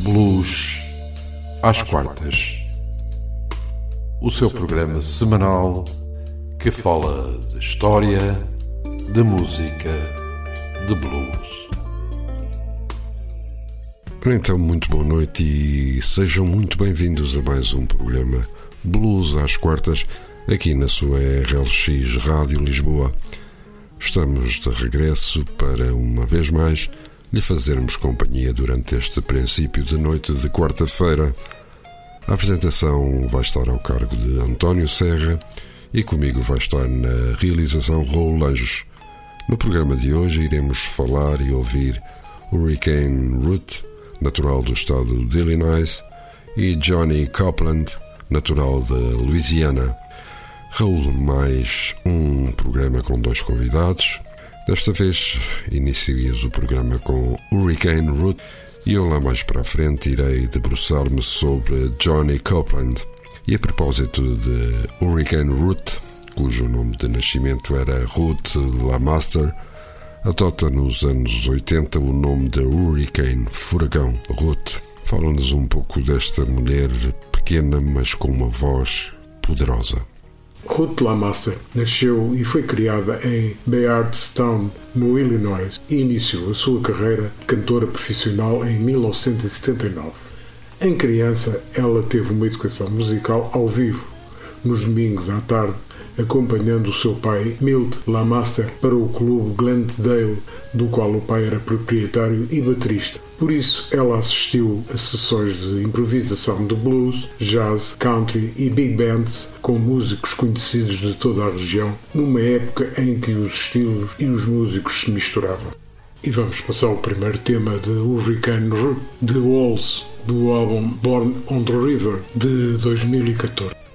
Blues às quartas. O seu programa semanal que fala de história, de música, de blues. Então, muito boa noite e sejam muito bem-vindos a mais um programa Blues às quartas aqui na sua RLX Rádio Lisboa. Estamos de regresso para uma vez mais lhe fazermos companhia durante este princípio de noite de quarta-feira. A apresentação vai estar ao cargo de António Serra e comigo vai estar na realização Raul Anjos. No programa de hoje iremos falar e ouvir Hurricane Root, natural do estado de Illinois, e Johnny Copeland, natural de Louisiana. Raul, mais um programa com dois convidados. Desta vez inicias o programa com Hurricane Root e eu lá mais para a frente irei debruçar-me sobre Johnny Copeland. E a propósito de Hurricane Root, cujo nome de nascimento era Ruth Lamaster, adota nos anos 80 o nome de Hurricane, furacão, Ruth. Fala-nos um pouco desta mulher pequena, mas com uma voz poderosa. Ruth Lamaster nasceu e foi criada em Bayardstown, no Illinois, e iniciou a sua carreira de cantora profissional em 1979. Em criança, ela teve uma educação musical ao vivo, nos domingos à tarde, acompanhando o seu pai, Milt Lamaster, para o clube Glendale, do qual o pai era proprietário e baterista. Por isso, ela assistiu a sessões de improvisação de blues, jazz, country e big bands com músicos conhecidos de toda a região, numa época em que os estilos e os músicos se misturavam. E vamos passar ao primeiro tema de Hurricane The Walls, do álbum Born on the River, de 2014.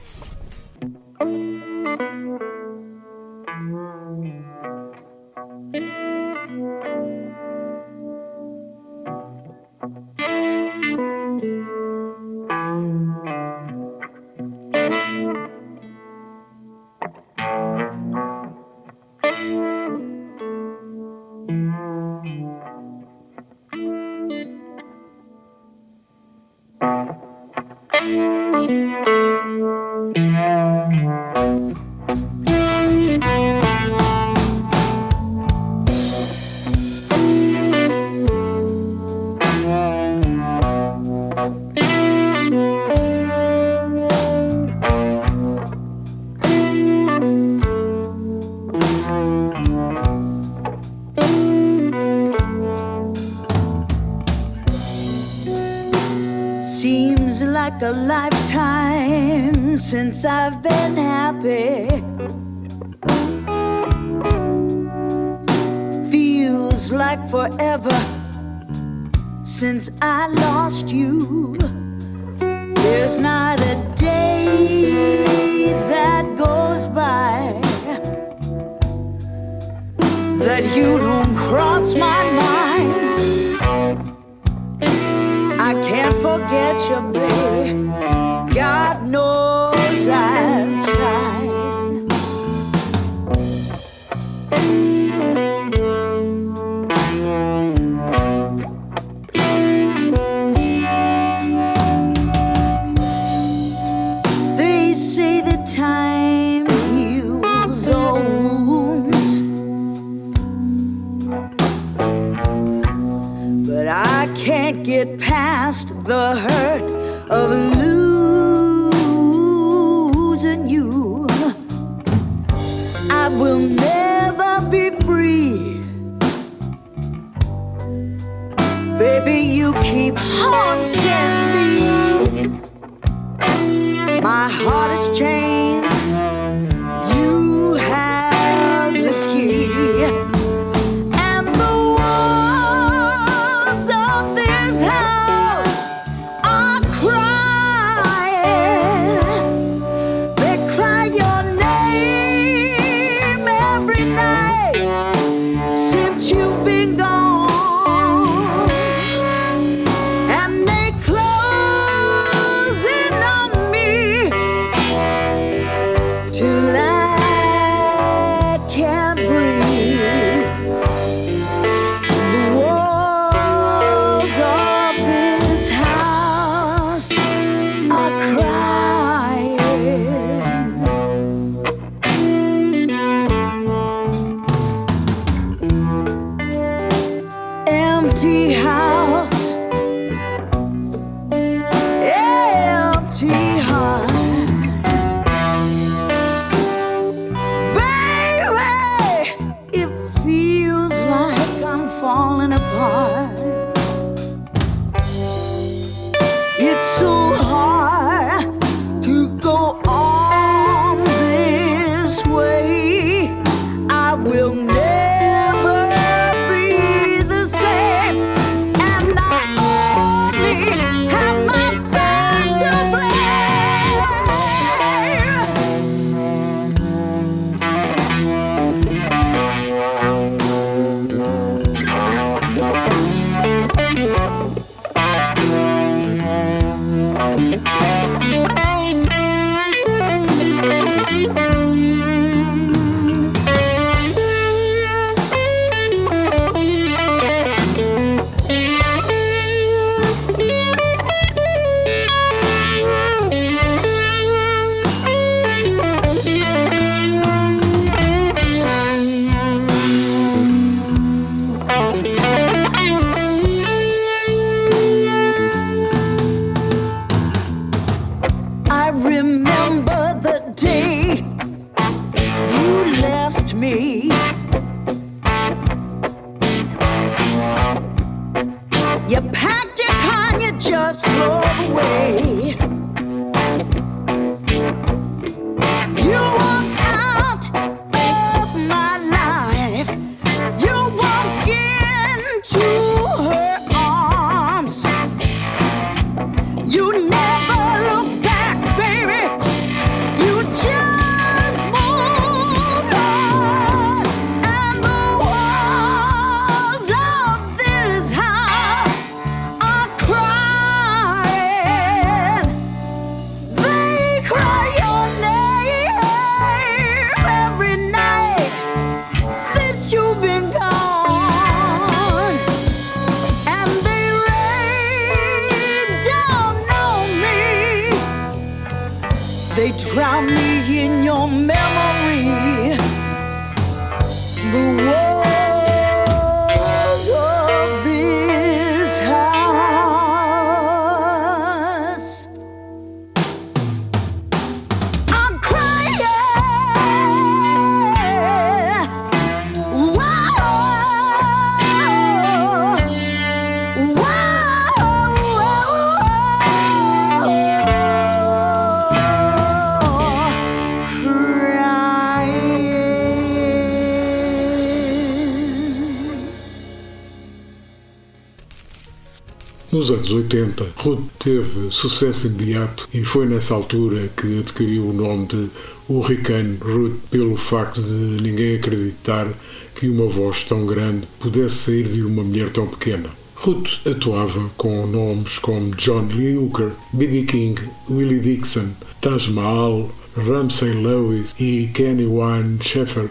Anos 80, Ruth teve sucesso imediato e foi nessa altura que adquiriu o nome de Hurricane Ruth pelo facto de ninguém acreditar que uma voz tão grande pudesse sair de uma mulher tão pequena. Ruth atuava com nomes como John Lee Hooker, B.B. King, Willie Dixon, Taj Mahal, Ramsey Lewis e Kenny Wayne Shepherd,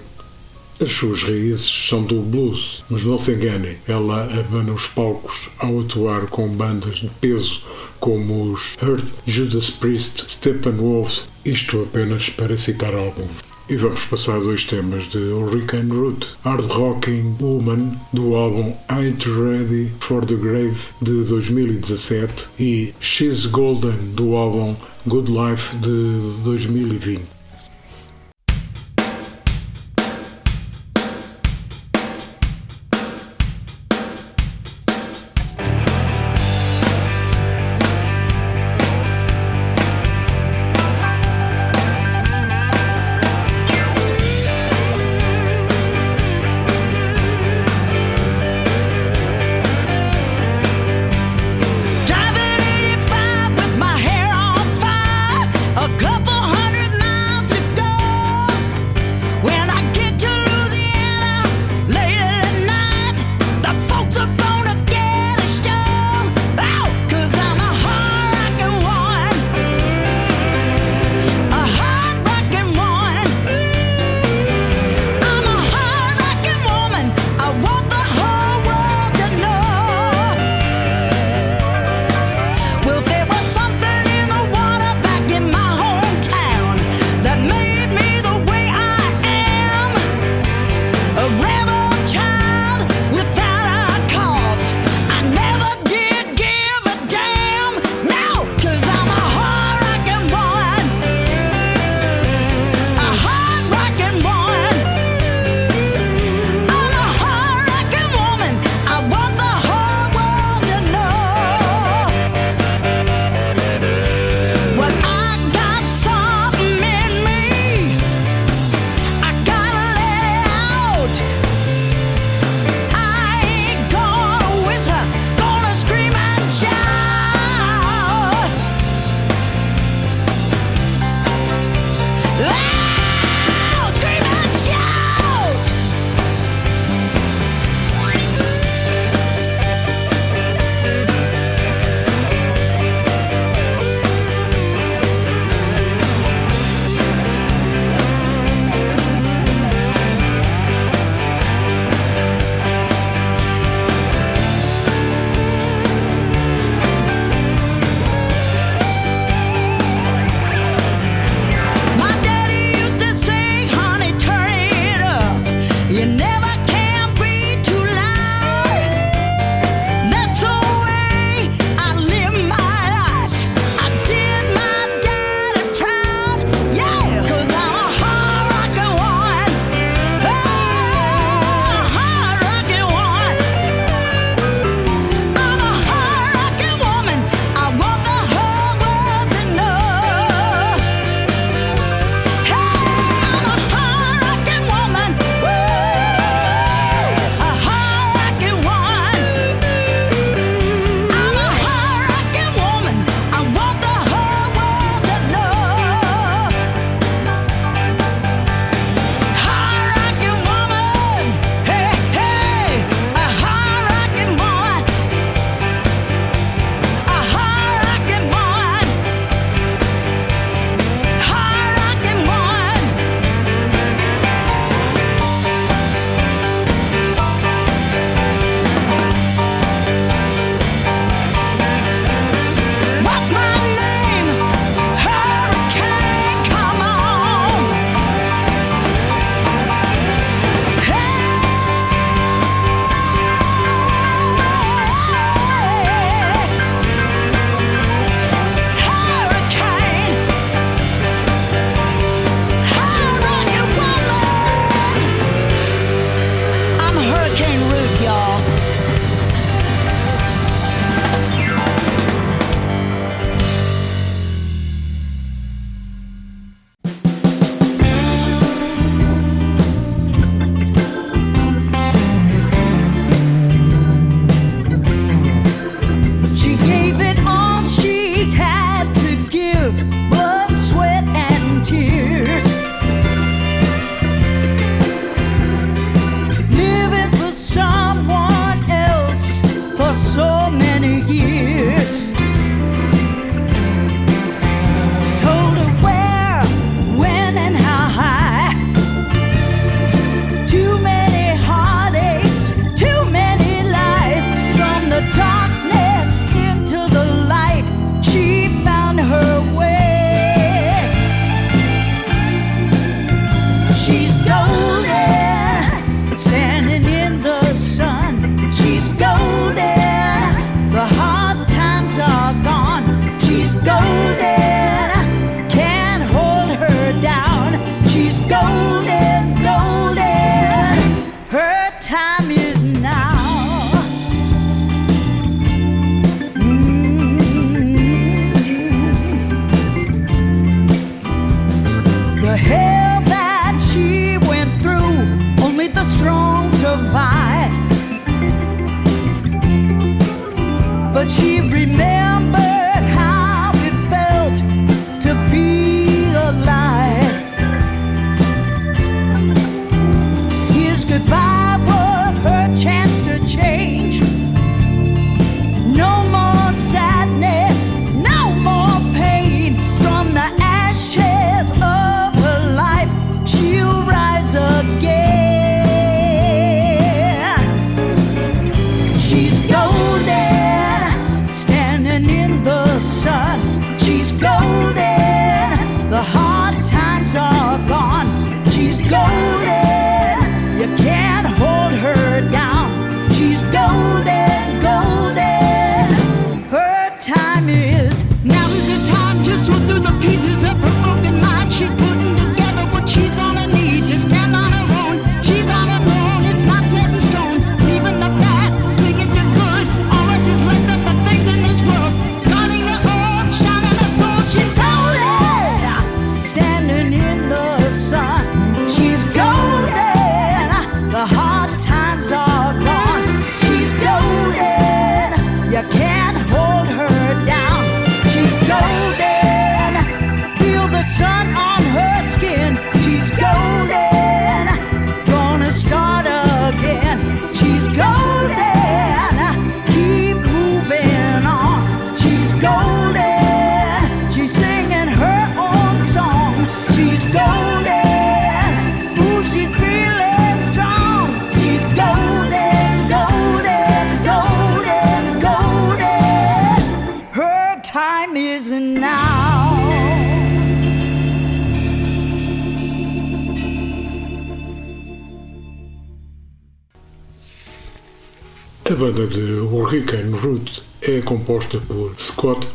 as suas raízes são do blues, mas não se enganem, ela abana os palcos ao atuar com bandas de peso como os Earth, Judas Priest, Steppenwolf, isto apenas para citar alguns. E vamos passar dois temas de Hurricane Root, Hard Rocking Woman, do álbum Ain't Ready for the Grave, de 2017, e She's Golden, do álbum Good Life, de 2020.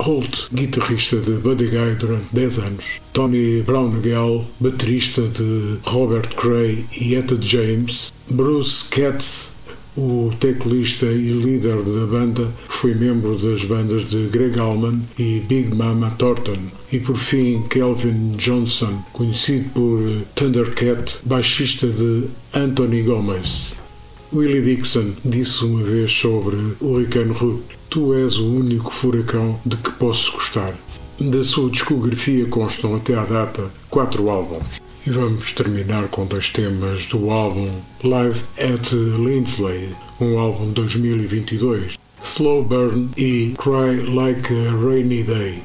Holt, guitarrista de Buddy Guy durante 10 anos, Tony Brownell, baterista de Robert Cray e Etta James, Bruce Katz, o teclista e líder da banda, foi membro das bandas de Greg Allman e Big Mama Thornton. E por fim, Kelvin Johnson, conhecido por Thundercat, baixista de Anthony Gomez. Willie Dixon disse uma vez sobre Hurricane Hood: Tu és o único furacão de que posso gostar. Da sua discografia constam até à data quatro álbuns. E vamos terminar com dois temas do álbum Live at Lindsley, um álbum de 2022, Slow Burn e Cry Like a Rainy Day.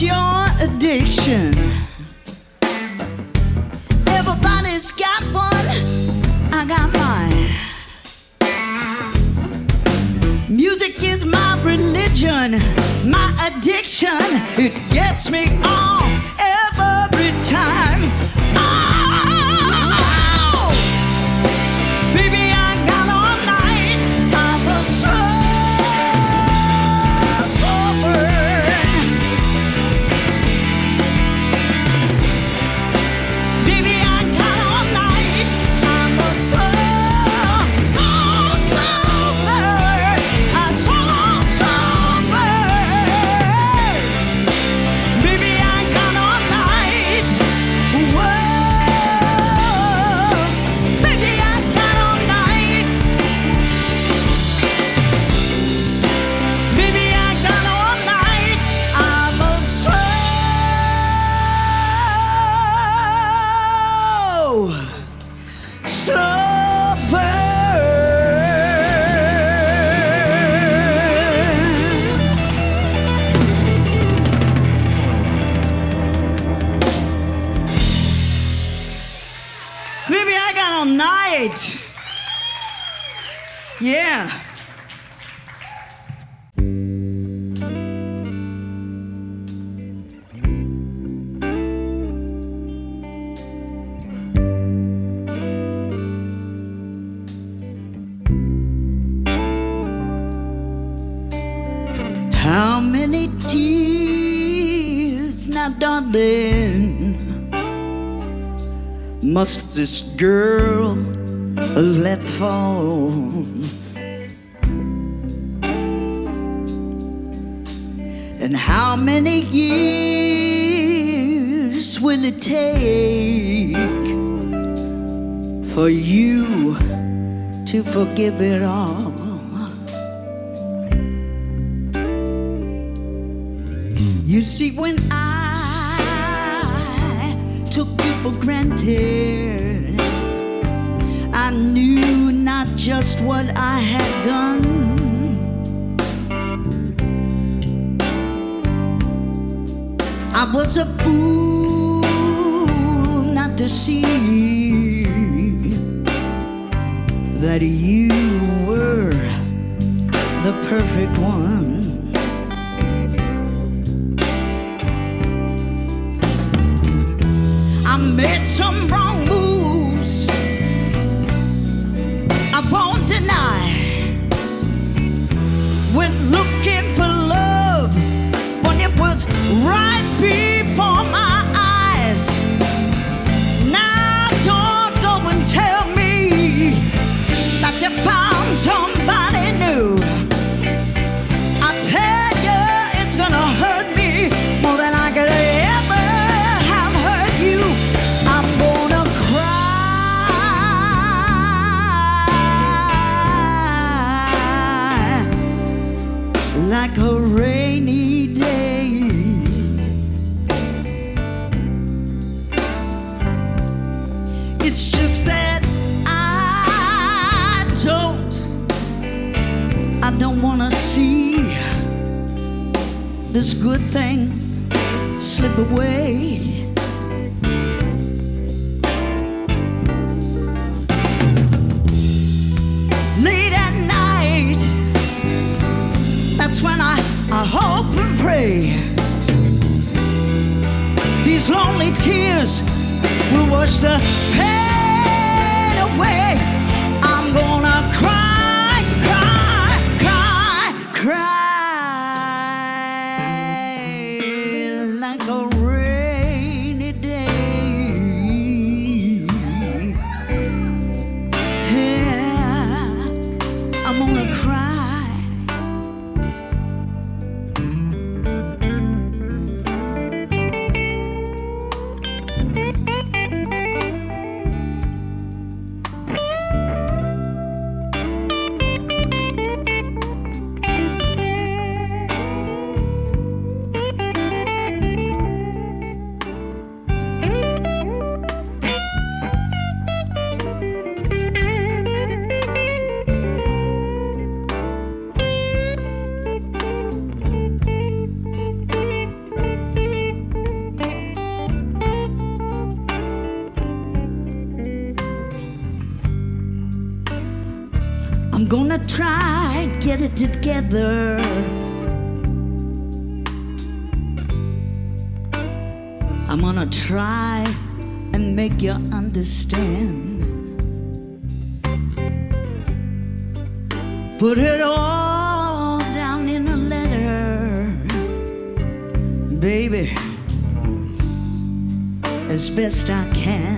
Your addiction? Everybody's got one, I got mine. Music is my religion, my addiction, it gets me off. darling, must this girl let fall? And how many years will it take for you to forgive it all? You see, when I for granted. I knew not just what I had done. I was a fool not to see that you were the perfect one. Wanna see this good thing slip away. Late at night, that's when I, I hope and pray. These lonely tears will wash the pain together. I'm gonna try and make you understand. Put it all down in a letter, baby, as best I can.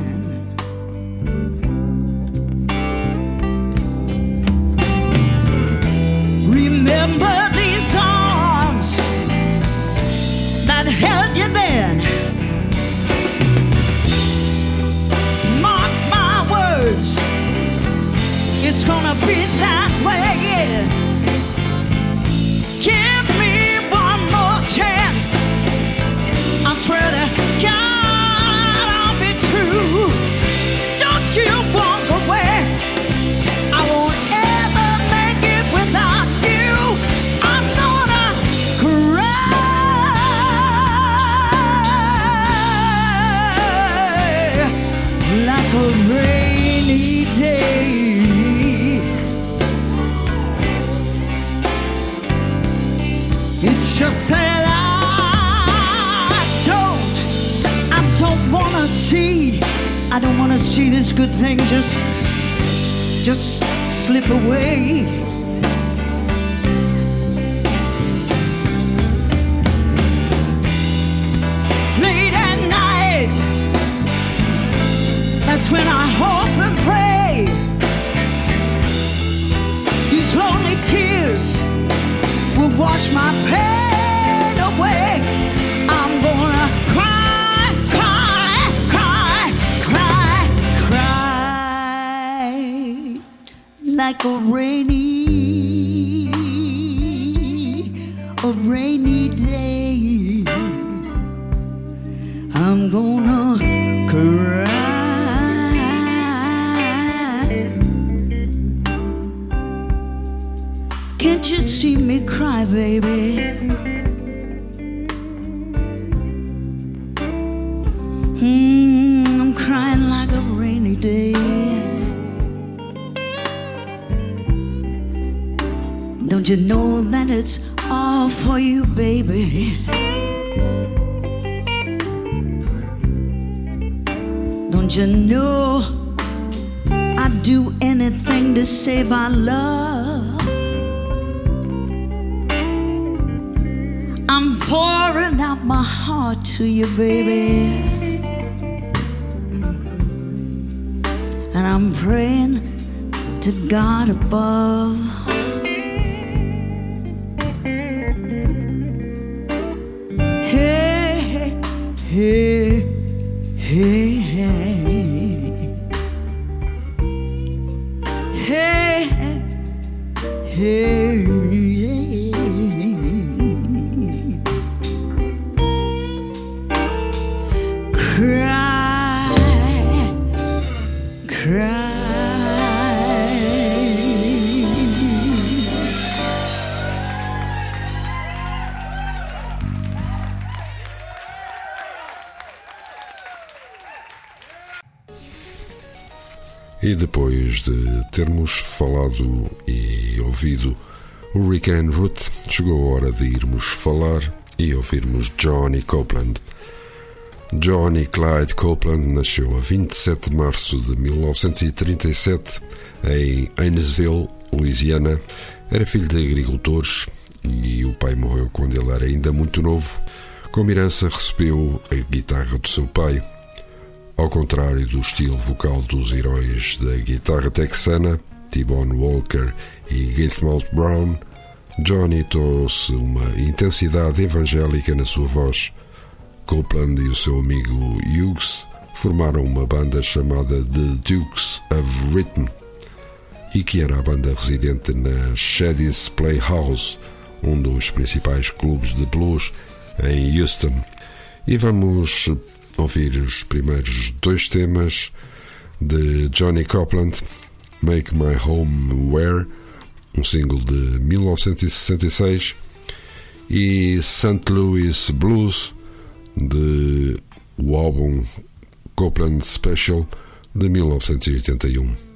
See this good thing just just slip away. Late at night, that's when I hope and pray. These lonely tears will wash my pain like a rainy, a rainy day. I'm gonna cry. Can't you see me cry, baby? Don't you know that it's all for you, baby? Don't you know I'd do anything to save our love? I'm pouring out my heart to you, baby. And I'm praying to God above. Hey, hey. Falado e ouvido Hurricane Root, chegou a hora de irmos falar e ouvirmos Johnny Copeland. Johnny Clyde Copeland nasceu a 27 de março de 1937 em Ainsville, Louisiana. Era filho de agricultores e o pai morreu quando ele era ainda muito novo. Como herança, recebeu a guitarra do seu pai. Ao contrário do estilo vocal dos heróis da guitarra texana, T-Bone Walker e Gilmalt Brown, Johnny trouxe uma intensidade evangélica na sua voz. Copeland e o seu amigo Hughes formaram uma banda chamada The Dukes of Rhythm e que era a banda residente na Shadys Playhouse, um dos principais clubes de blues em Houston. E vamos ouvir os primeiros dois temas de Johnny Copeland, Make My Home Where, um single de 1966, e St. Louis Blues, de o álbum Copeland Special de 1981.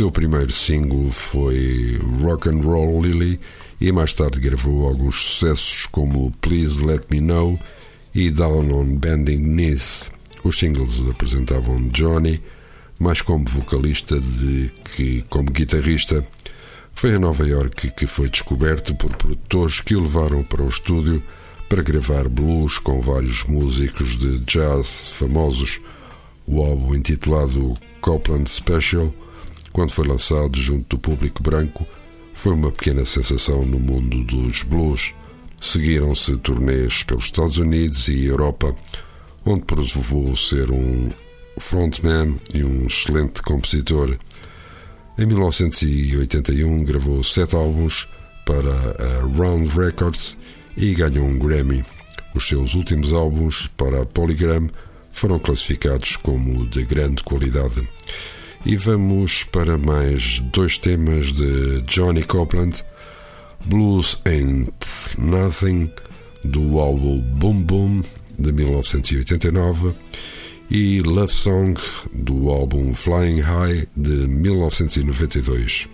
Seu primeiro single foi Rock and Roll Lily e mais tarde gravou alguns sucessos como Please Let Me Know e Down on Bending Knees. Os singles apresentavam Johnny mais como vocalista de que como guitarrista. Foi a Nova York que foi descoberto por produtores que o levaram para o estúdio para gravar blues com vários músicos de jazz famosos. O álbum intitulado Copland Special, quando foi lançado junto do público branco, foi uma pequena sensação no mundo dos blues. Seguiram-se turnês pelos Estados Unidos e Europa, onde provou ser um frontman e um excelente compositor. Em 1981 gravou sete álbuns para a Round Records e ganhou um Grammy. Os seus últimos álbuns para a Polygram foram classificados como de grande qualidade. E vamos para mais dois temas de Johnny Copeland: Blues Ain't Nothing, do álbum Boom Boom de 1989 e Love Song do álbum Flying High de 1992.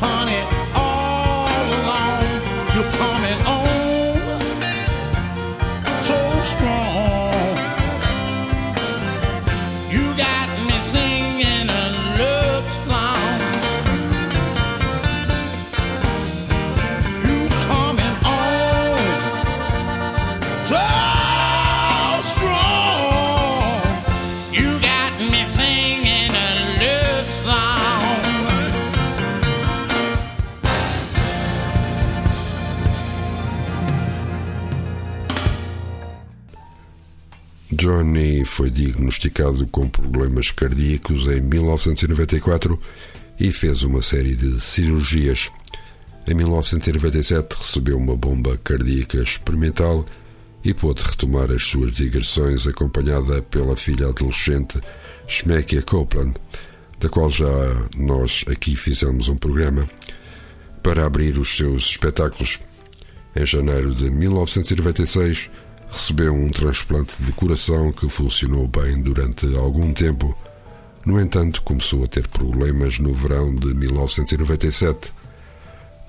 honey. Foi diagnosticado com problemas cardíacos em 1994 e fez uma série de cirurgias. Em 1997 recebeu uma bomba cardíaca experimental e pôde retomar as suas digressões acompanhada pela filha adolescente Schmekia Copeland, da qual já nós aqui fizemos um programa, para abrir os seus espetáculos. Em janeiro de 1996 recebeu um transplante de coração que funcionou bem durante algum tempo. No entanto, começou a ter problemas no verão de 1997.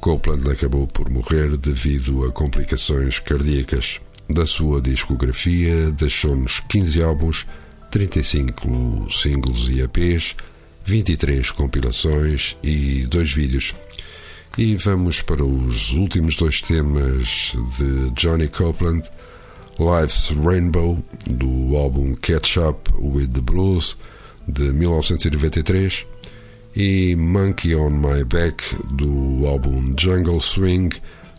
Copeland acabou por morrer devido a complicações cardíacas. Da sua discografia, deixou-nos 15 álbuns, 35 singles e EPs, 23 compilações e dois vídeos. E vamos para os últimos dois temas de Johnny Copeland, Life's Rainbow, do álbum Catch Up with the Blues, de 1993, e Monkey on My Back, do álbum Jungle Swing,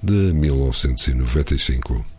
de 1995.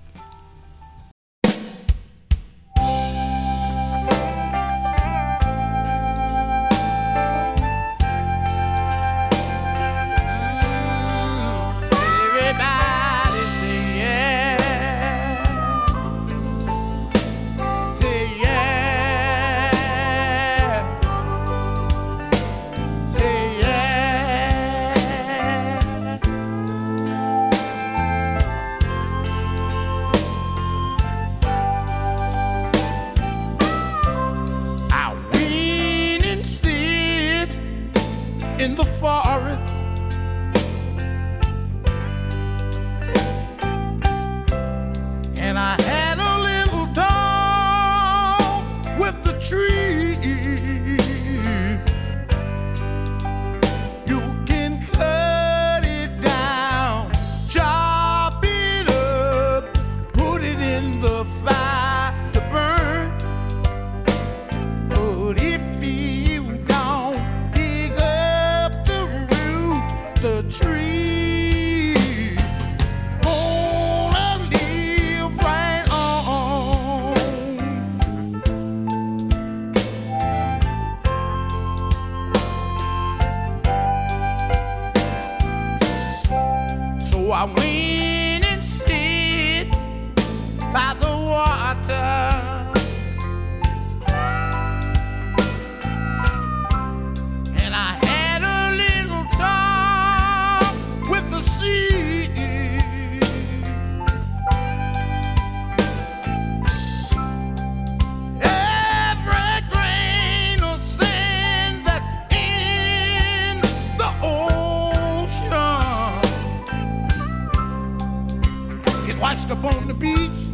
washed up on the beach.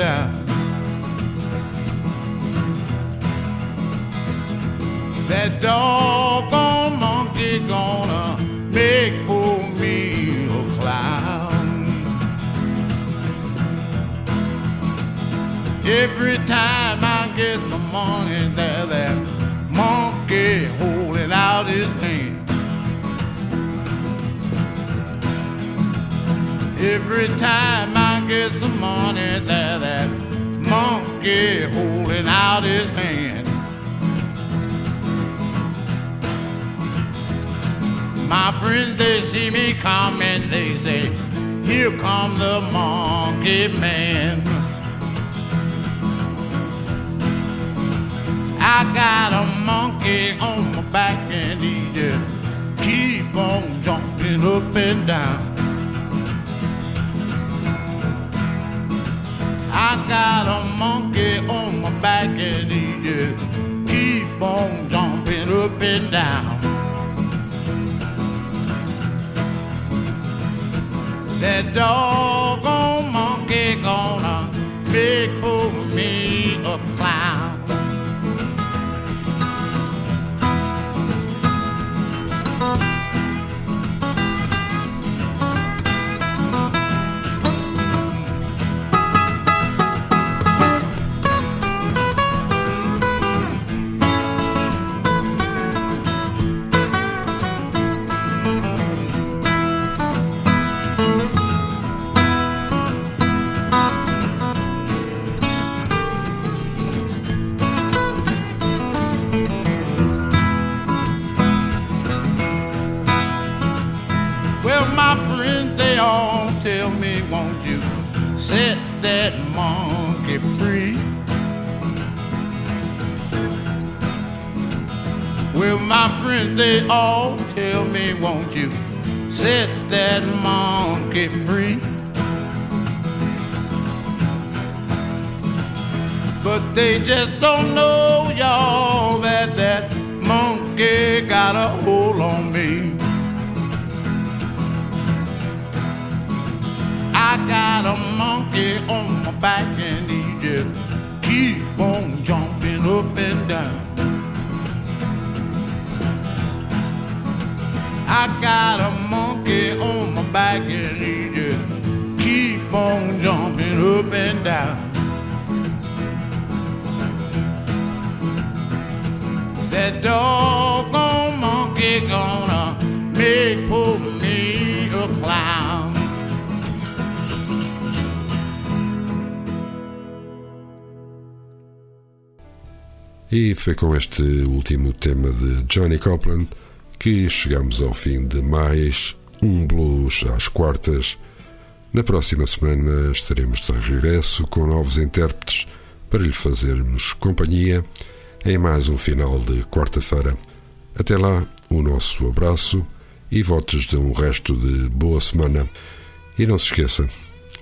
Down. That doggone monkey gonna make poor me a clown. Every time I get some money, there that monkey holding out his hand. Every time I get some money, there that monkey holding out his hand. My friends, they see me coming, they say, Here come the monkey man. I got a monkey on my back and he just keep on jumping up and down. I got a monkey on my back and he just keep on jumping up and down. That doggone monkey gonna make for me my friends, they all tell me, won't you set that monkey free? Well, my friends, they all tell me, won't you set that monkey free? But they just don't know, y'all, that that monkey got a hold on me. I got a monkey on my back and he just keep on jumping up and down. I got a monkey on my back and he just keep on jumping up and down. That doggone monkey gonna make poor me a clown. E foi com este último tema de Johnny Copeland que chegamos ao fim de mais um blues às quartas. Na próxima semana estaremos de regresso com novos intérpretes para lhe fazermos companhia em mais um final de quarta-feira. Até lá, o nosso abraço e votos de um resto de boa semana. E não se esqueça,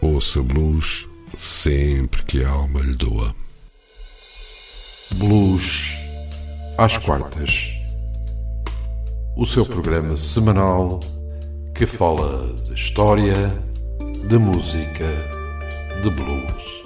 ouça blues sempre que a alma lhe doa. Blues às quartas. O seu programa semanal que fala de história, de música, de blues.